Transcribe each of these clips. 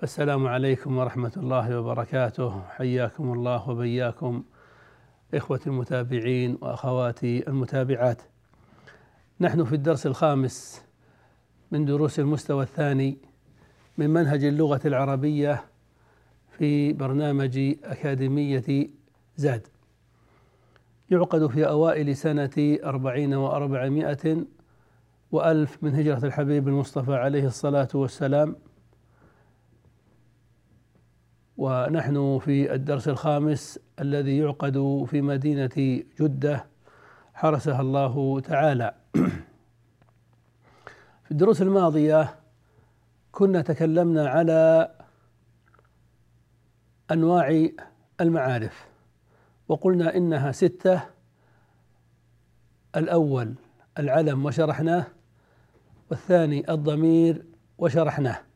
فالسلام عليكم ورحمة الله وبركاته. حياكم الله وبياكم إخوة المتابعين وأخواتي المتابعات. نحن في الدرس الخامس من دروس المستوى الثاني من منهج اللغة العربية في برنامج أكاديمية زاد. يعقد في أوائل سنة أربعين وأربعمائة وألف من هجرة الحبيب المصطفى عليه الصلاة والسلام ونحن في الدرس الخامس الذي يعقد في مدينة جدة حرسها الله تعالى. في الدروس الماضية كنا تكلمنا على أنواع المعارف وقلنا إنها ستة. الأول العلم وشرحناه والثاني الضمير وشرحناه.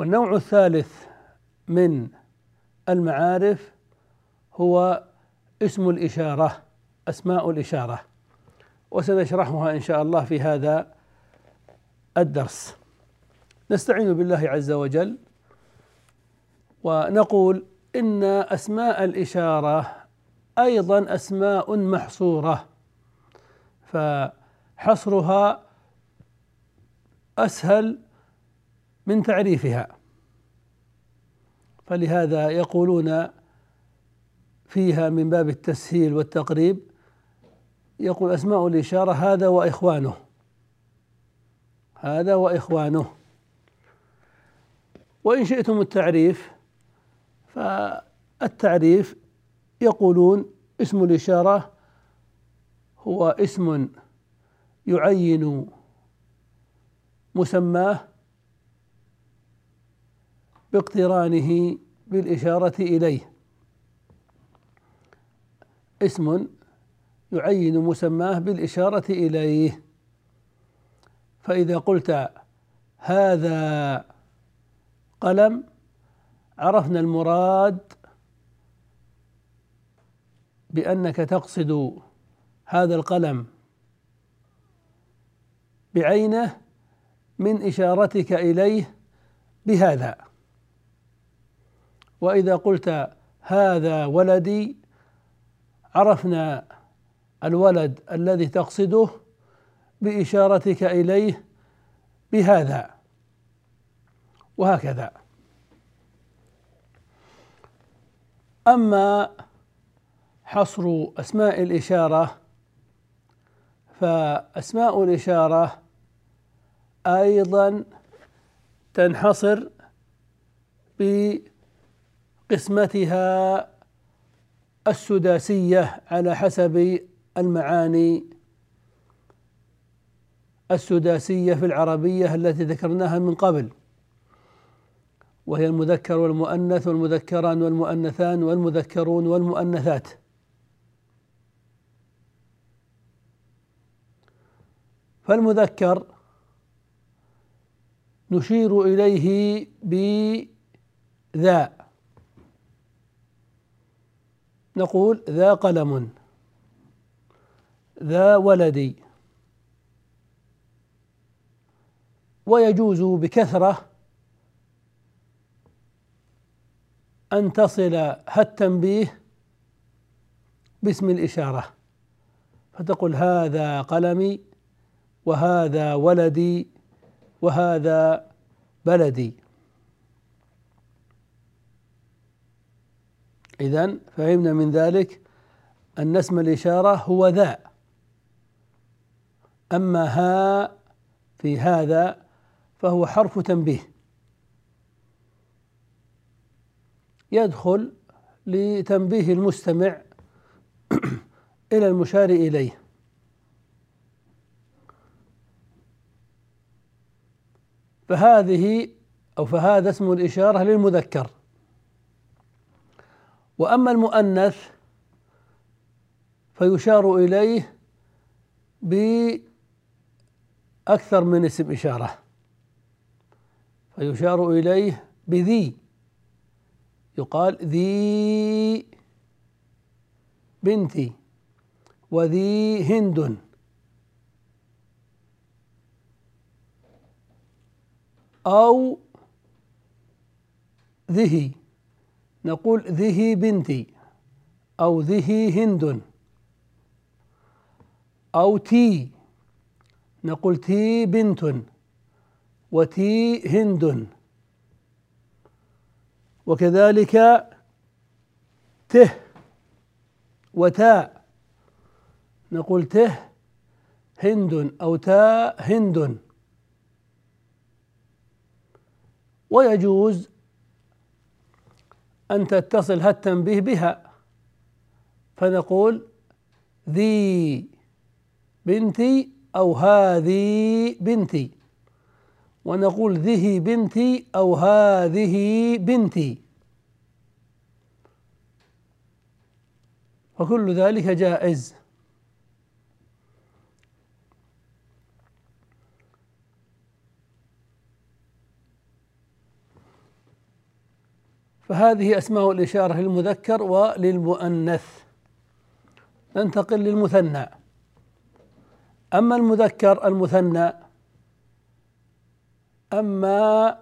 والنوع الثالث من المعارف هو اسم الإشارة أسماء الإشارة. وسنشرحها إن شاء الله في هذا الدرس. نستعين بالله عز وجل ونقول إن أسماء الإشارة أيضا أسماء محصورة فحصرها أسهل من تعريفها. فلهذا يقولون فيها من باب التسهيل والتقريب يقول أسماء الإشارة هذا وإخوانه. هذا وإخوانه. وإن شئتم التعريف فالتعريف يقولون اسم الإشارة هو اسم يعين مسماه باقترانه بالإشارة إليه. اسم يعين مسماه بالإشارة إليه. فإذا قلت هذا قلم عرفنا المراد بأنك تقصد هذا القلم بعينه من إشارتك إليه بهذا. وإذا قلت هذا ولدي عرفنا الولد الذي تقصده بإشارتك إليه بهذا وهكذا. أما حصر أسماء الإشارة فأسماء الإشارة أيضا تنحصر بقسمتها السداسية على حسب المعاني. السداسية في العربية التي ذكرناها من قبل وهي المذكر والمؤنث والمذكران والمؤنثان والمذكرون والمؤنثات. فالمذكر نشير إليه بذا نقول ذا قلم ذا ولدي. ويجوز بكثرة أن تصل التنبيه باسم الإشارة. فتقول هذا قلمي وهذا ولدي وهذا بلدي. إذا فهمنا من ذلك أن اسم الإشارة هو ذا. أما ها في هذا فهو حرف تنبيه. يدخل لتنبيه المستمع إلى المشار إليه. فهذه أو فهذا اسم الإشارة للمذكر. وأما المؤنث فيشار إليه بأكثر من اسم إشارة. فيشار إليه بذي. يقال ذي بنتي وذي هند. أو ذهي. نقول ذهي بنتي أو ذهي هند أو تي. نقول تي بنت وتي هند. وكذلك ته وتاء نقول ته هند أو تاء هند. ويجوز أن تتصل التنبيه بها. فنقول ذي بنتي أو هذه بنتي. ونقول ذه بنتي أو هذه بنتي. وكل ذلك جائز. فهذه أسماء الإشارة للمذكر وللمؤنث. ننتقل للمثنى. أما المذكر المثنى أما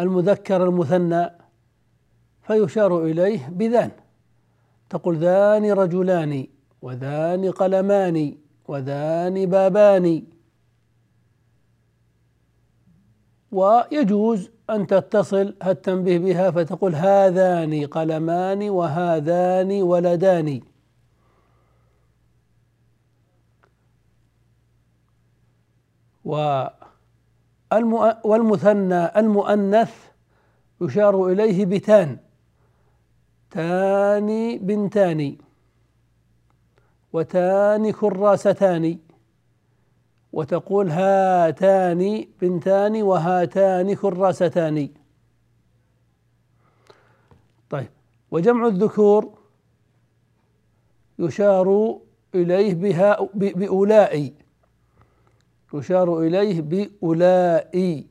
المذكر المثنى فيشار إليه بذان. تقول ذان رجلان وذان قلمان وذان بابان. ويجوز أن تتصل التنبيه بها فتقول هذان قلمان وهذان ولدان والمثنى المؤنث يشار إليه بتان. تان بنتان. وتان كراستان وتقول هاتان بنتان وهاتان كراستان طيب وجمع الذكور يشار إليه بها بأولئي يشار إليه بأولئي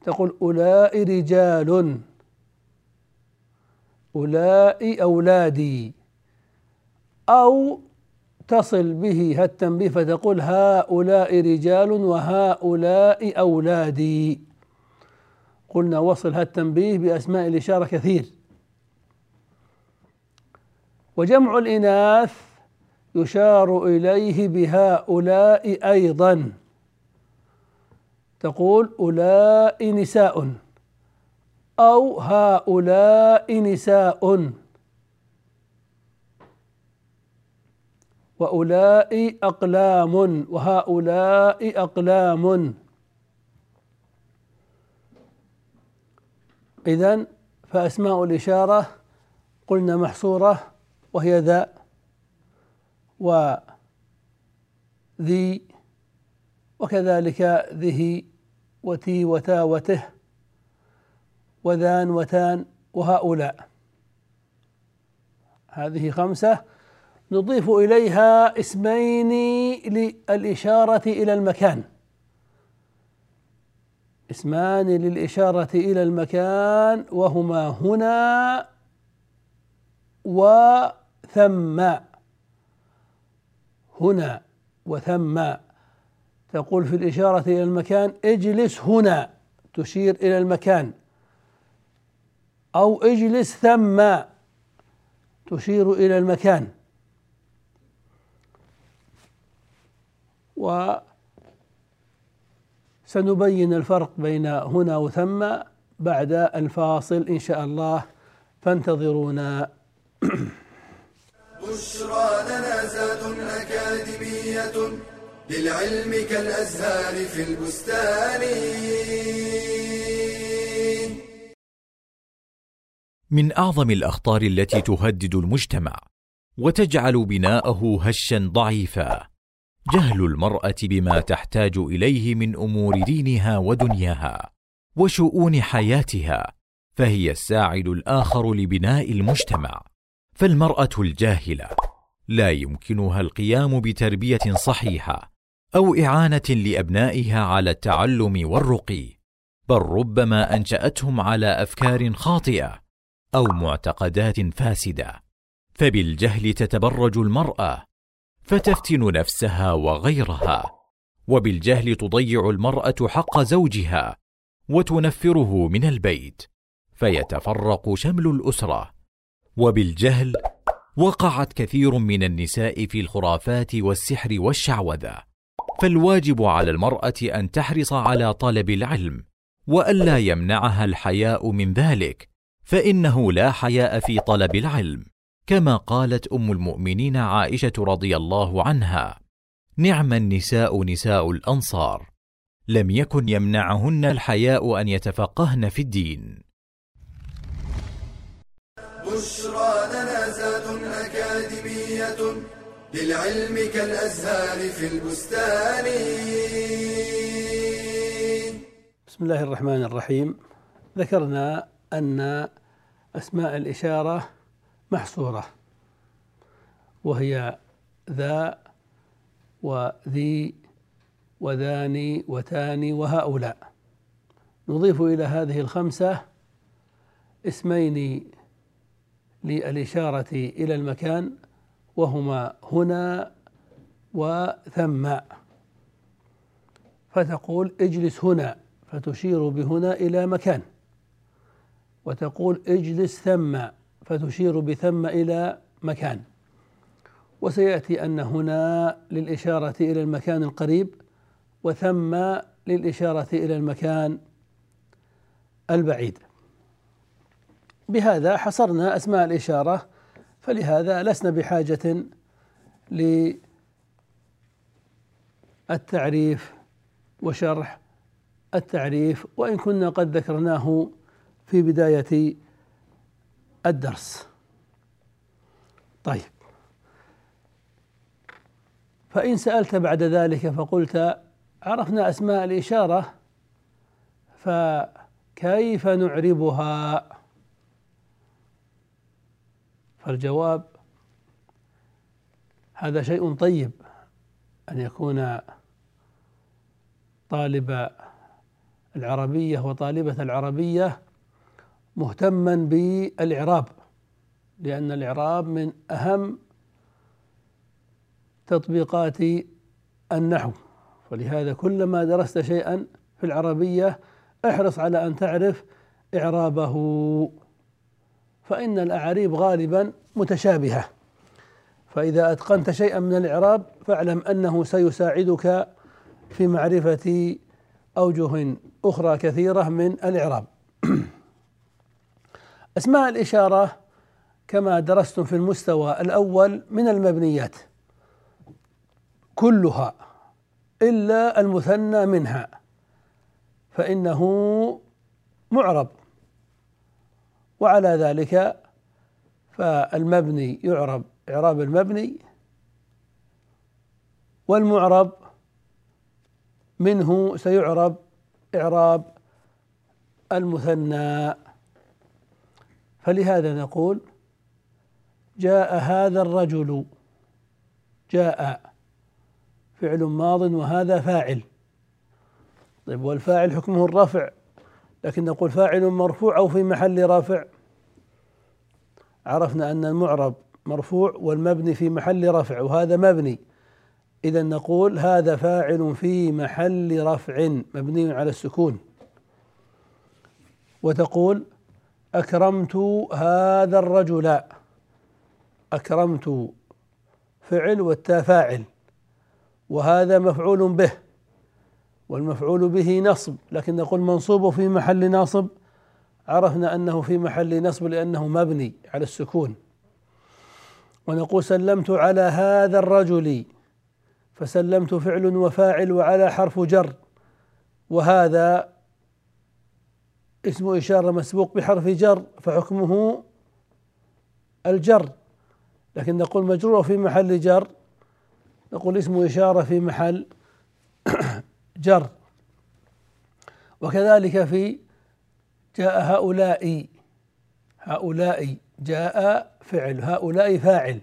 تقول أولئي رجال. أولئي أولادي. أو تصل به التنبيه فتقول هؤلاء رجال وهؤلاء أولادي. قلنا وصل التنبيه بأسماء الإشارة كثير. وجمع الإناث يشار إليه بهؤلاء أيضا. تقول أولئك نساء أو هؤلاء نساء. وأولئك أقلام وهؤلاء أقلام. إذا فأسماء الإشارة قلنا محصورة وهي ذا وذي وكذلك ذه وتي وتا وته وذان وتان وهؤلاء. هذه خمسة. نضيف إليها اسمين للإشارة إلى المكان. اسمان للإشارة إلى المكان وهما هنا وثم هنا وثم تقول في الإشارة إلى المكان اجلس هنا. تشير إلى المكان. أو اجلس ثم. تشير إلى المكان. وسنبين الفرق بين هنا وثم بعد الفاصل إن شاء الله. فانتظرونا. بشرى لنا زاد أكاديمية للعلم كالأزهار في البستان. من أعظم الأخطار التي تهدد المجتمع وتجعل بناءه هشا ضعيفا. جهل المرأة بما تحتاج إليه من أمور دينها ودنياها وشؤون حياتها فهي الساعد الآخر لبناء المجتمع. فالمرأة الجاهلة لا يمكنها القيام بتربية صحيحة أو إعانة لأبنائها على التعلم والرقي بل ربما أنشأتهم على أفكار خاطئة أو معتقدات فاسدة. فبالجهل تتبرج المرأة فتفتن نفسها وغيرها وبالجهل تضيع المرأة حق زوجها وتنفره من البيت فيتفرق شمل الأسرة. وبالجهل وقعت كثير من النساء في الخرافات والسحر والشعوذة فالواجب على المرأة أن تحرص على طلب العلم وألا يمنعها الحياء من ذلك فإنه لا حياء في طلب العلم. كما قالت أم المؤمنين عائشة رضي الله عنها نعم النساء نساء الأنصار لم يكن يمنعهن الحياء أن يتفقهن في الدين. بشرى لنا زاد أكاديمية للعلم كالأزهار في البستان. بسم الله الرحمن الرحيم. ذكرنا أن أسماء الإشارة محصورة وهي ذا وذي وذاني وتاني وهؤلاء. نضيف إلى هذه الخمسة اسمين للإشارة إلى المكان وهما هنا وثم. فتقول اجلس هنا فتشير بهنا إلى مكان وتقول اجلس ثم. فتشير بثم إلى مكان. وسيأتي أن هنا للإشارة إلى المكان القريب وثم للإشارة إلى المكان البعيد. بهذا حصرنا أسماء الإشارة فلهذا لسنا بحاجة للتعريف وشرح التعريف وإن كنا قد ذكرناه في بداية الدرس. طيب. فإن سألت بعد ذلك فقلت عرفنا أسماء الإشارة فكيف نعربها؟ فالجواب هذا شيء طيب أن يكون طالب العربية وطالبة العربية مهتما بالإعراب لأن الإعراب من أهم تطبيقات النحو. ولهذا كلما درست شيئا في العربية احرص على أن تعرف إعرابه فإن الأعاريب غالبا متشابهة. فإذا أتقنت شيئا من الإعراب فاعلم أنه سيساعدك في معرفة أوجه أخرى كثيرة من الإعراب. أسماء الإشارة كما درستم في المستوى الأول من المبنيات. كلها إلا المثنى منها فإنه معرب. وعلى ذلك فالمبني يعرب إعراب المبني. والمعرب منه سيعرب إعراب المثنى. فلهذا نقول جاء هذا الرجل جاء فعل ماض وهذا فاعل. طيب والفاعل حكمه الرفع لكن نقول فاعل مرفوع أو في محل رافع عرفنا أن المعرب مرفوع والمبني في محل رفع وهذا مبني. إذا نقول هذا فاعل في محل رفع مبني على السكون. وتقول أكرمت هذا الرجل. أكرمت فعل والتاء فاعل. وهذا مفعول به والمفعول به نصب. لكن نقول منصوب في محل ناصب. عرفنا أنه في محل نصب لأنه مبني على السكون. ونقول سلمت على هذا الرجل. فسلمت فعل وفاعل وعلى حرف جر. وهذا اسم إشارة مسبوق بحرف جر فحكمه الجر. لكن نقول مجرور في محل جر نقول اسم إشارة في محل جر. وكذلك في جاء هؤلاء هؤلاء جاء فعل هؤلاء فاعل.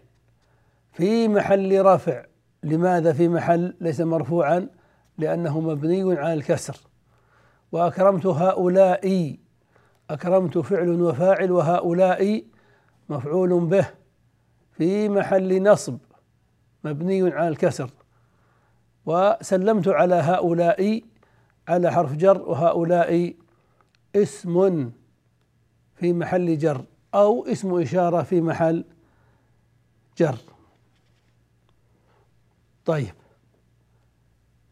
في محل رفع لماذا في محل ليس مرفوعا؟ لأنه مبني على الكسر. وأكرمت هؤلاء أكرمت فعل وفاعل وهؤلاء مفعول به في محل نصب مبني على الكسر. وسلمت على هؤلاء على حرف جر وهؤلاء اسم في محل جر أو اسم إشارة في محل جر. طيب.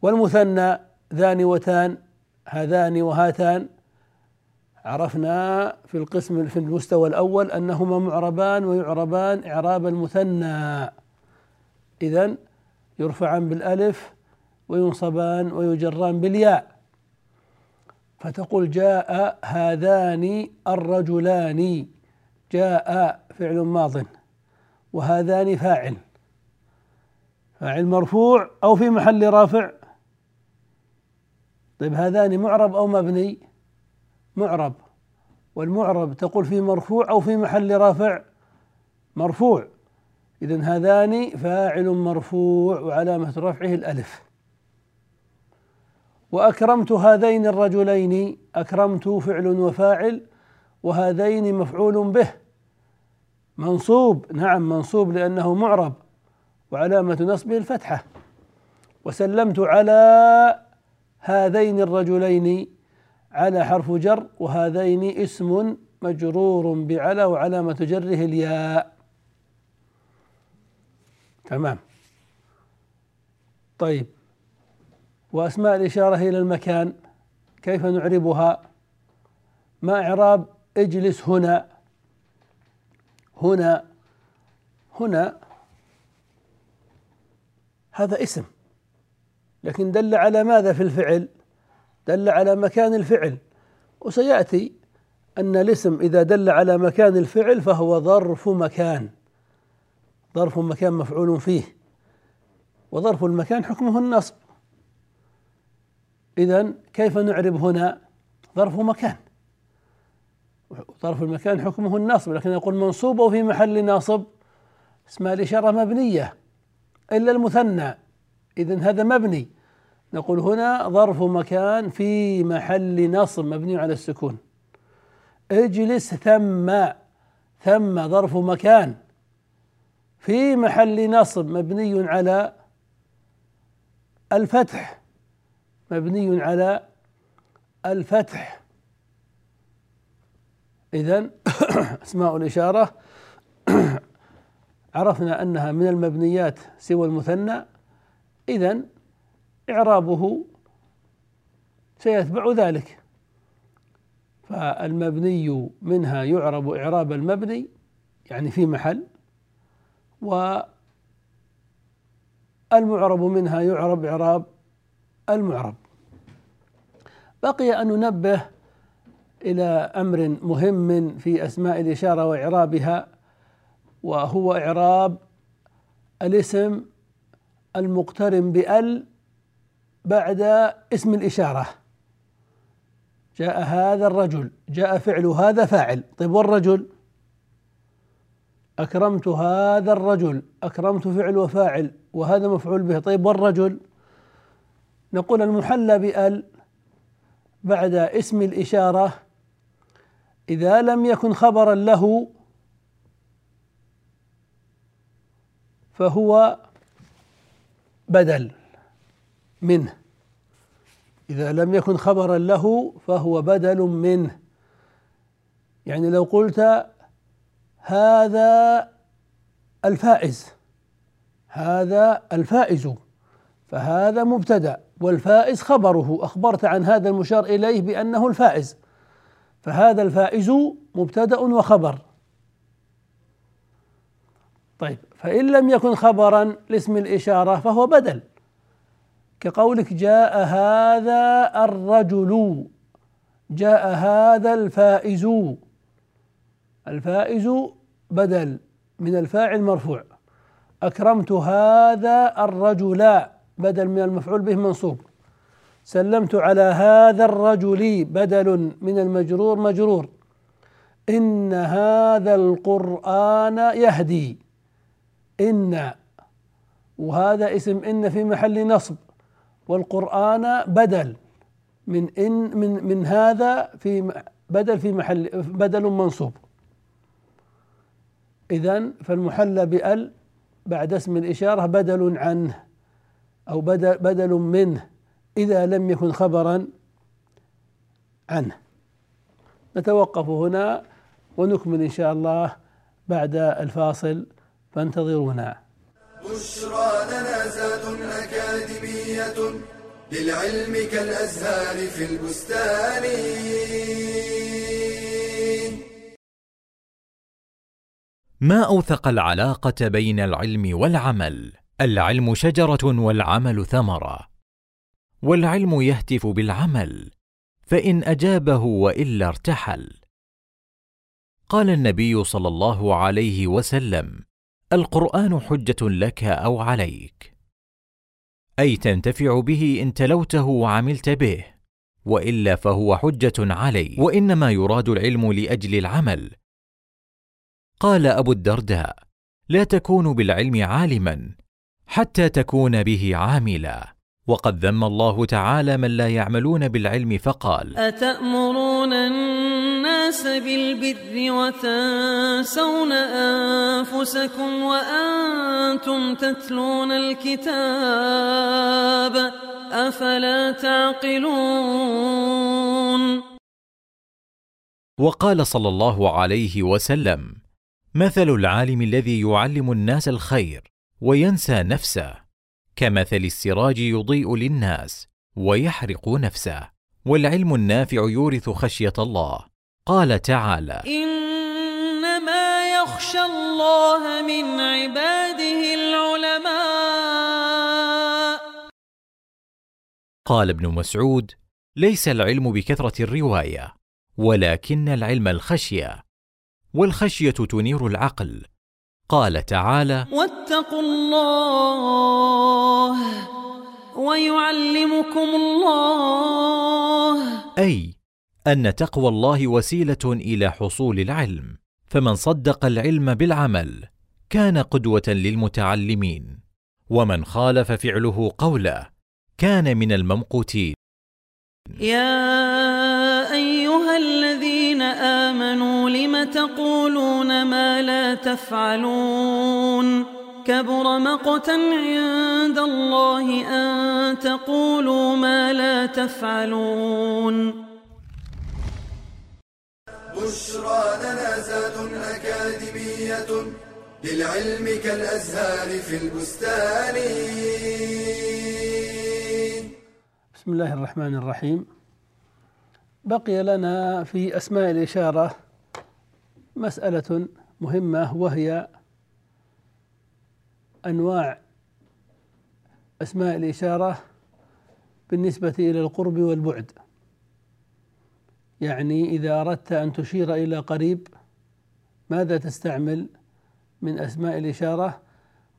والمثنى ذان وتان هذان وهاتان عرفنا في القسم في المستوى الأول أنهما معربان ويعربان إعراب المثنى. إذا يرفعان بالألف وينصبان ويجران بالياء. فتقول جاء هذان الرجلان. جاء فعل ماض وهذان فاعل. فاعل مرفوع أو في محل رافع طيب هذان معرب أو مبني؟ معرب. والمعرب تقول في مرفوع أو في محل رافع؟ مرفوع. إذا هذان فاعل مرفوع وعلامة رفعه الألف. وأكرمت هذين الرجلين. أكرمت فعل وفاعل وهذين مفعول به. منصوب. نعم منصوب لأنه معرب. وعلامة نصبه الفتحة. وسلمت على هذين الرجلين على حرف جر وهذين اسم مجرور بعلى وعلامة جره الياء. تمام. طيب. وأسماء الإشارة إلى المكان كيف نعربها؟ ما إعراب اجلس هنا. هنا. هنا. هذا اسم. لكن دل على ماذا في الفعل؟ دل على مكان الفعل. وسيأتي أن الاسم إذا دل على مكان الفعل فهو ظرف مكان. ظرف مكان مفعول فيه. وظرف المكان حكمه النصب. إذا كيف نعرب هنا ظرف مكان؟ ظرف المكان حكمه النصب لكن يقول منصوب في محل ناصب. اسمها الإشارة مبنية إلا المثنى. إذا هذا مبني. نقول هنا ظرف مكان في محل نصب مبني على السكون. اجلس ثم ثم ظرف مكان في محل نصب مبني على الفتح مبني على الفتح. إذا أسماء الإشارة. عرفنا أنها من المبنيات سوى المثنى. إذا إعرابه سيتبع ذلك. فالمبني منها يعرب إعراب المبني يعني في محل والمعرب منها يعرب إعراب المعرب. بقي أن ننبه إلى أمر مهم في أسماء الإشارة وإعرابها وهو إعراب الاسم المقترن بأل بعد اسم الإشارة. جاء هذا الرجل جاء فعل هذا فاعل. طيب والرجل؟ أكرمت هذا الرجل أكرمت فعل وفاعل وهذا مفعول به. طيب والرجل؟ نقول المحلى بأل بعد اسم الإشارة إذا لم يكن خبرا له فهو بدل منه. إذا لم يكن خبرا له فهو بدل منه. يعني لو قلت هذا الفائز هذا الفائز فهذا مبتدأ والفائز خبره. أخبرت عن هذا المشار إليه بأنه الفائز. فهذا الفائز مبتدأ وخبر. طيب فإن لم يكن خبرا لاسم الإشارة فهو بدل. كقولك جاء هذا الرجل جاء هذا الفائز. الفائز بدل من الفاعل مرفوع. أكرمت هذا الرجل بدل من المفعول به منصوب. سلمت على هذا الرجل بدل من المجرور مجرور. إن هذا القرآن يهدي. إن وهذا اسم إن في محل نصب والقرآن بدل. من إن من من هذا في بدل في محل بدل منصوب. إذا فالمحلى بأل بعد اسم الإشارة بدل عنه أو بدل بدل منه إذا لم يكن خبرا عنه نتوقف هنا ونكمل إن شاء الله بعد الفاصل. فانتظرونا بشرى لنا زاد أكاديمية للعلم كالأزهار في البستان. ما أوثق العلاقة بين العلم والعمل؟ العلم شجرة والعمل ثمرة. والعلم يهتف بالعمل فإن أجابه وإلا ارتحل. قال النبي صلى الله عليه وسلم القرآن حجة لك أو عليك. أي تنتفع به إن تلوته وعملت به وإلا فهو حجة عليك. وإنما يراد العلم لأجل العمل. قال أبو الدرداء لا تكون بالعلم عالما حتى تكون به عاملا. وقد ذم الله تعالى من لا يعملون بالعلم فقال أتأمرون الناس بالبر وتنسون أنفسكم وأنتم تتلون الكتاب أفلا تعقلون وقال صلى الله عليه وسلم مثل العالم الذي يعلم الناس الخير وينسى نفسه كمثل السراج يضيء للناس ويحرق نفسه والعلم النافع يورث خشية الله. قال تعالى إنما يخشى الله من عباده العلماء. قال ابن مسعود ليس العلم بكثرة الرواية ولكن العلم الخشية والخشية تنير العقل. قال تعالى واتقوا الله ويعلمكم الله. أي أن تقوى الله وسيلة إلى حصول العلم. فمن صدق العلم بالعمل كان قدوة للمتعلمين. ومن خالف فعله قوله كان من الممقوتين. يا أيها الذين آمنوا لم تقولون ما لا تفعلون؟ كبر مقتا عند الله أن تقولوا ما لا تفعلون. بشرى لنا زاد أكاديمية للعلم كالأزهار في البستان. بسم الله الرحمن الرحيم. بقي لنا في أسماء الإشارة مسألة مهمة وهي أنواع أسماء الإشارة بالنسبة إلى القرب والبعد. يعني إذا أردت أن تشير إلى قريب ماذا تستعمل من أسماء الإشارة؟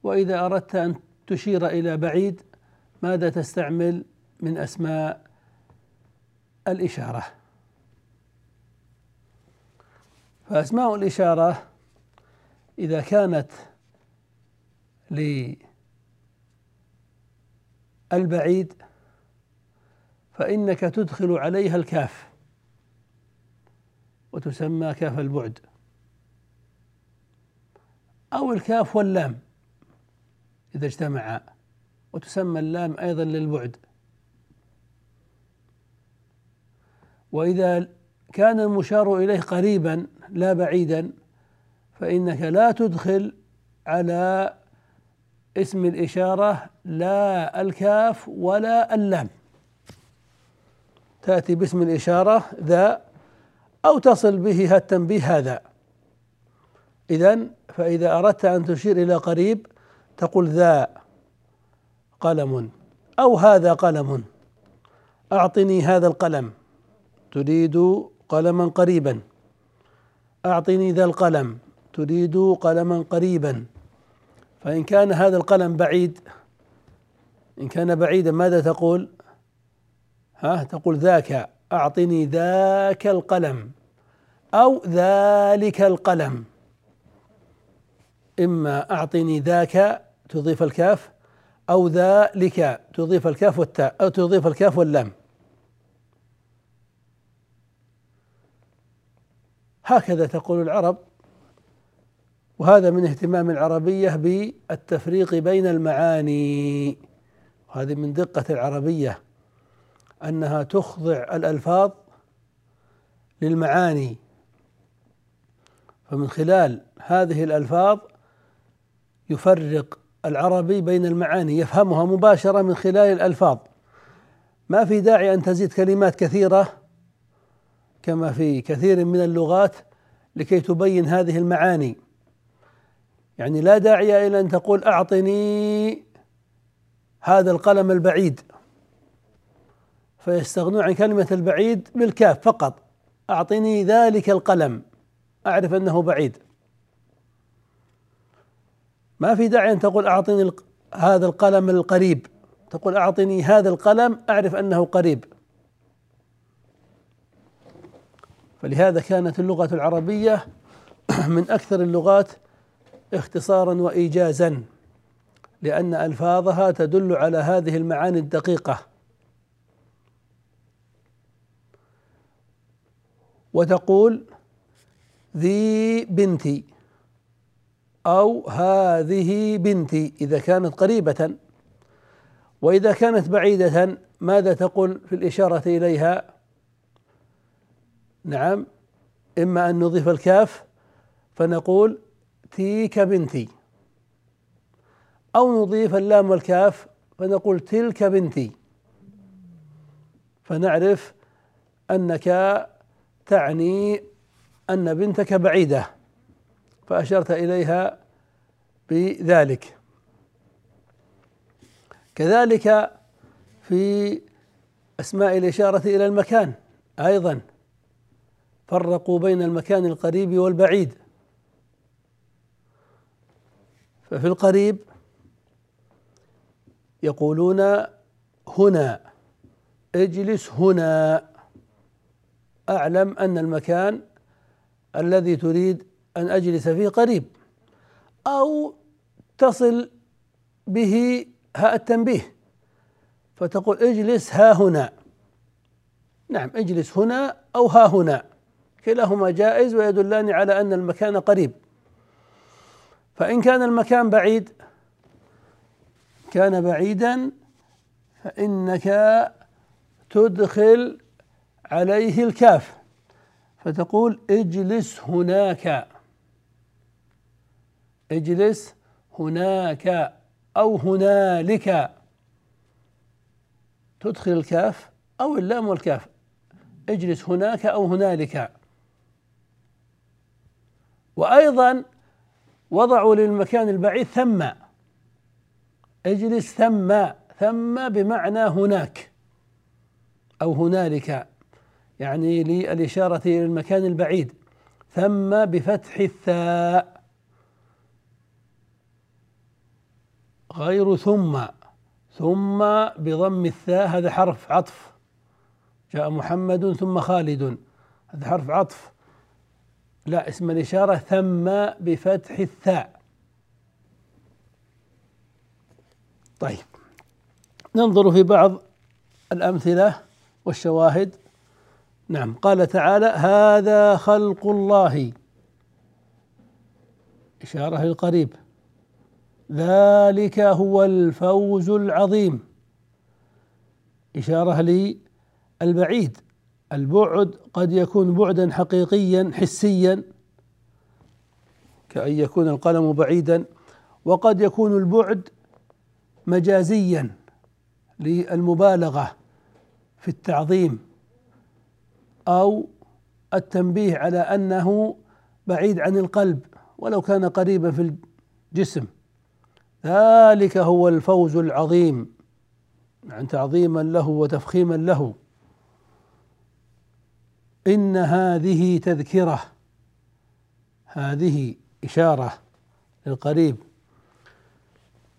وإذا أردت أن تشير إلى بعيد ماذا تستعمل من أسماء الإشارة؟ فأسماء الإشارة إذا كانت للبعيد فإنك تدخل عليها الكاف. وتسمى كاف البعد. أو الكاف واللام إذا اجتمعا وتسمى اللام أيضا للبعد. وإذا كان المشار إليه قريبا لا بعيدا فإنك لا تدخل على اسم الإشارة لا الكاف ولا اللام. تأتي باسم الإشارة ذا أو تصل به التنبيه هذا إذا فإذا أردت أن تشير إلى قريب تقول ذا قلم أو هذا قلم. أعطني هذا القلم. تريد قلما قريبا. أعطني ذا القلم. تريد قلما قريبا. فإن كان هذا القلم بعيد إن كان بعيدا ماذا تقول؟ ها تقول ذاك. أعطني ذاك القلم أو ذلك القلم. إما أعطني ذاك تضيف الكاف أو ذلك تضيف الكاف والتاء أو تضيف الكاف واللام. هكذا تقول العرب وهذا من اهتمام العربية بالتفريق بين المعاني. وهذه من دقة العربية. أنها تخضع الألفاظ للمعاني. فمن خلال هذه الألفاظ يفرق العربي بين المعاني يفهمها مباشرة من خلال الألفاظ. ما في داعي أن تزيد كلمات كثيرة كما في كثير من اللغات لكي تبين هذه المعاني. يعني لا داعي إلى أن تقول أعطني هذا القلم البعيد. فيستغنون عن كلمة البعيد بالكاف فقط. أعطني ذلك القلم. أعرف أنه بعيد. ما في داعي أن تقول أعطني هذا القلم القريب. تقول أعطني هذا القلم أعرف أنه قريب. فلهذا كانت اللغة العربية من أكثر اللغات اختصارا وإيجازا لأن ألفاظها تدل على هذه المعاني الدقيقة. وتقول ذي بنتي أو هذه بنتي إذا كانت قريبة. وإذا كانت بعيدة ماذا تقول في الإشارة إليها؟ نعم إما أن نضيف الكاف فنقول تيك بنتي. أو نضيف اللام والكاف فنقول تلك بنتي. فنعرف أنك تعني أن بنتك بعيدة فأشرت إليها بذلك. كذلك في أسماء الإشارة إلى المكان أيضا. فرقوا بين المكان القريب والبعيد. ففي القريب يقولون هنا اجلس هنا. أعلم أن المكان الذي تريد أن أجلس فيه قريب أو تصل به هاء التنبيه فتقول اجلس ها هنا. نعم اجلس هنا أو ها هنا. كلاهما جائز ويدلان على أن المكان قريب. فإن كان المكان بعيد كان بعيدا فإنك تدخل عليه الكاف فتقول اجلس هناك. اجلس هناك أو هنالك. تدخل الكاف أو اللام والكاف. اجلس هناك أو هنالك. وأيضا وضعوا للمكان البعيد ثم. اجلس ثم ثم بمعنى هناك أو هنالك. يعني للإشارة إلى المكان البعيد. ثم بفتح الثاء. غير ثم. ثم بضم الثاء هذا حرف عطف. جاء محمد ثم خالد. هذا حرف عطف. لا اسم الإشارة ثم بفتح الثاء. طيب. ننظر في بعض الأمثلة والشواهد. نعم. قال تعالى هذا خلق الله. إشارة للقريب ذلك هو الفوز العظيم. إشارة للبعيد. البعد قد يكون بعدا حقيقيا حسيا كأن يكون القلم بعيدا. وقد يكون البعد مجازيا للمبالغة في التعظيم. أو التنبيه على أنه بعيد عن القلب ولو كان قريبا في الجسم. ذلك هو الفوز العظيم. عن تعظيما له وتفخيما له. إن هذه تذكرة هذه إشارة للقريب.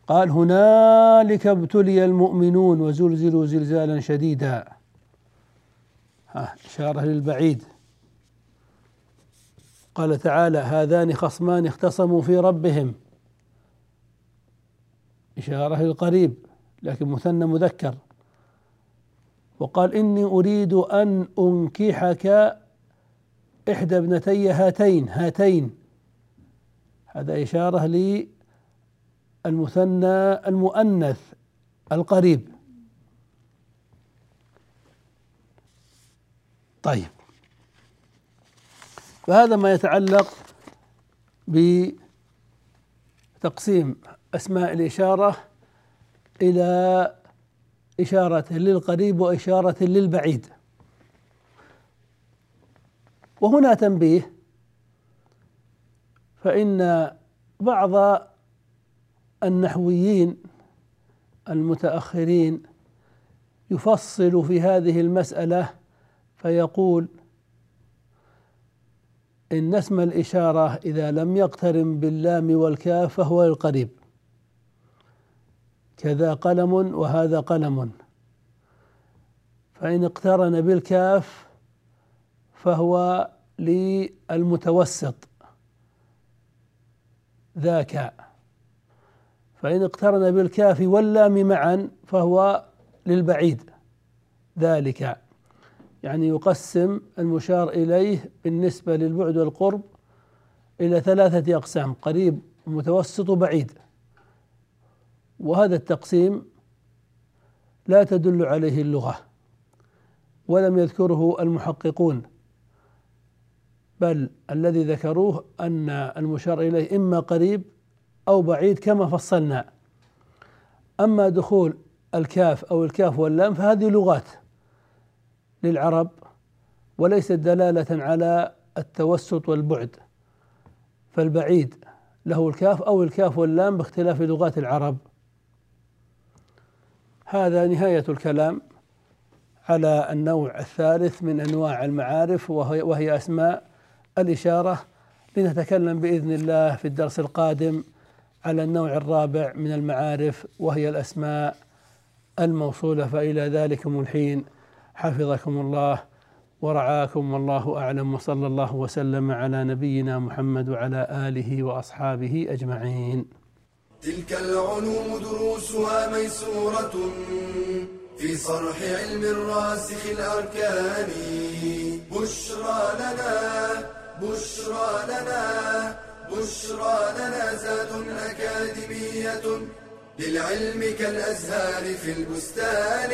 قال هنالك ابتلي المؤمنون وزلزلوا زلزالا شديدا. إشارة للبعيد. قال تعالى هذان خصمان اختصموا في ربهم. إشارة للقريب لكن مثنى مذكر. وقال إني أريد أن أنكحك إحدى ابنتي هاتين هاتين. هذا إشارة للمثنى المؤنث القريب. طيب. فهذا ما يتعلق بتقسيم أسماء الإشارة إلى إشارة للقريب وإشارة للبعيد. وهنا تنبيه فإن بعض النحويين المتأخرين يفصل في هذه المسألة فيقول إن اسم الإشارة إذا لم يقترن باللام والكاف فهو القريب. كذا قلم وهذا قلم. فإن اقترن بالكاف فهو للمتوسط. ذاك. فإن اقترن بالكاف واللام معا فهو للبعيد. ذلك. يعني يقسم المشار إليه بالنسبة للبعد والقرب إلى ثلاثة أقسام قريب ومتوسط وبعيد. وهذا التقسيم لا تدل عليه اللغة ولم يذكره المحققون بل الذي ذكروه أن المشار إليه إما قريب أو بعيد كما فصلنا. أما دخول الكاف أو الكاف واللام فهذه لغات. للعرب وليست دلالة على التوسط والبعد فالبعيد له الكاف أو الكاف واللام باختلاف لغات العرب. هذا نهاية الكلام على النوع الثالث من أنواع المعارف وهي, أسماء الإشارة لنتكلم بإذن الله في الدرس القادم على النوع الرابع من المعارف وهي الأسماء الموصولة فإلى ذلكم الحين. حفظكم الله ورعاكم والله أعلم وصلى الله وسلم على نبينا محمد وعلى آله وأصحابه أجمعين. تلك العلوم دروسها ميسورة في صرح علم الراسخ الأركان بشرى لنا بشرى لنا بشرى لنا زاد أكاديمية للعلم كالأزهار في البستان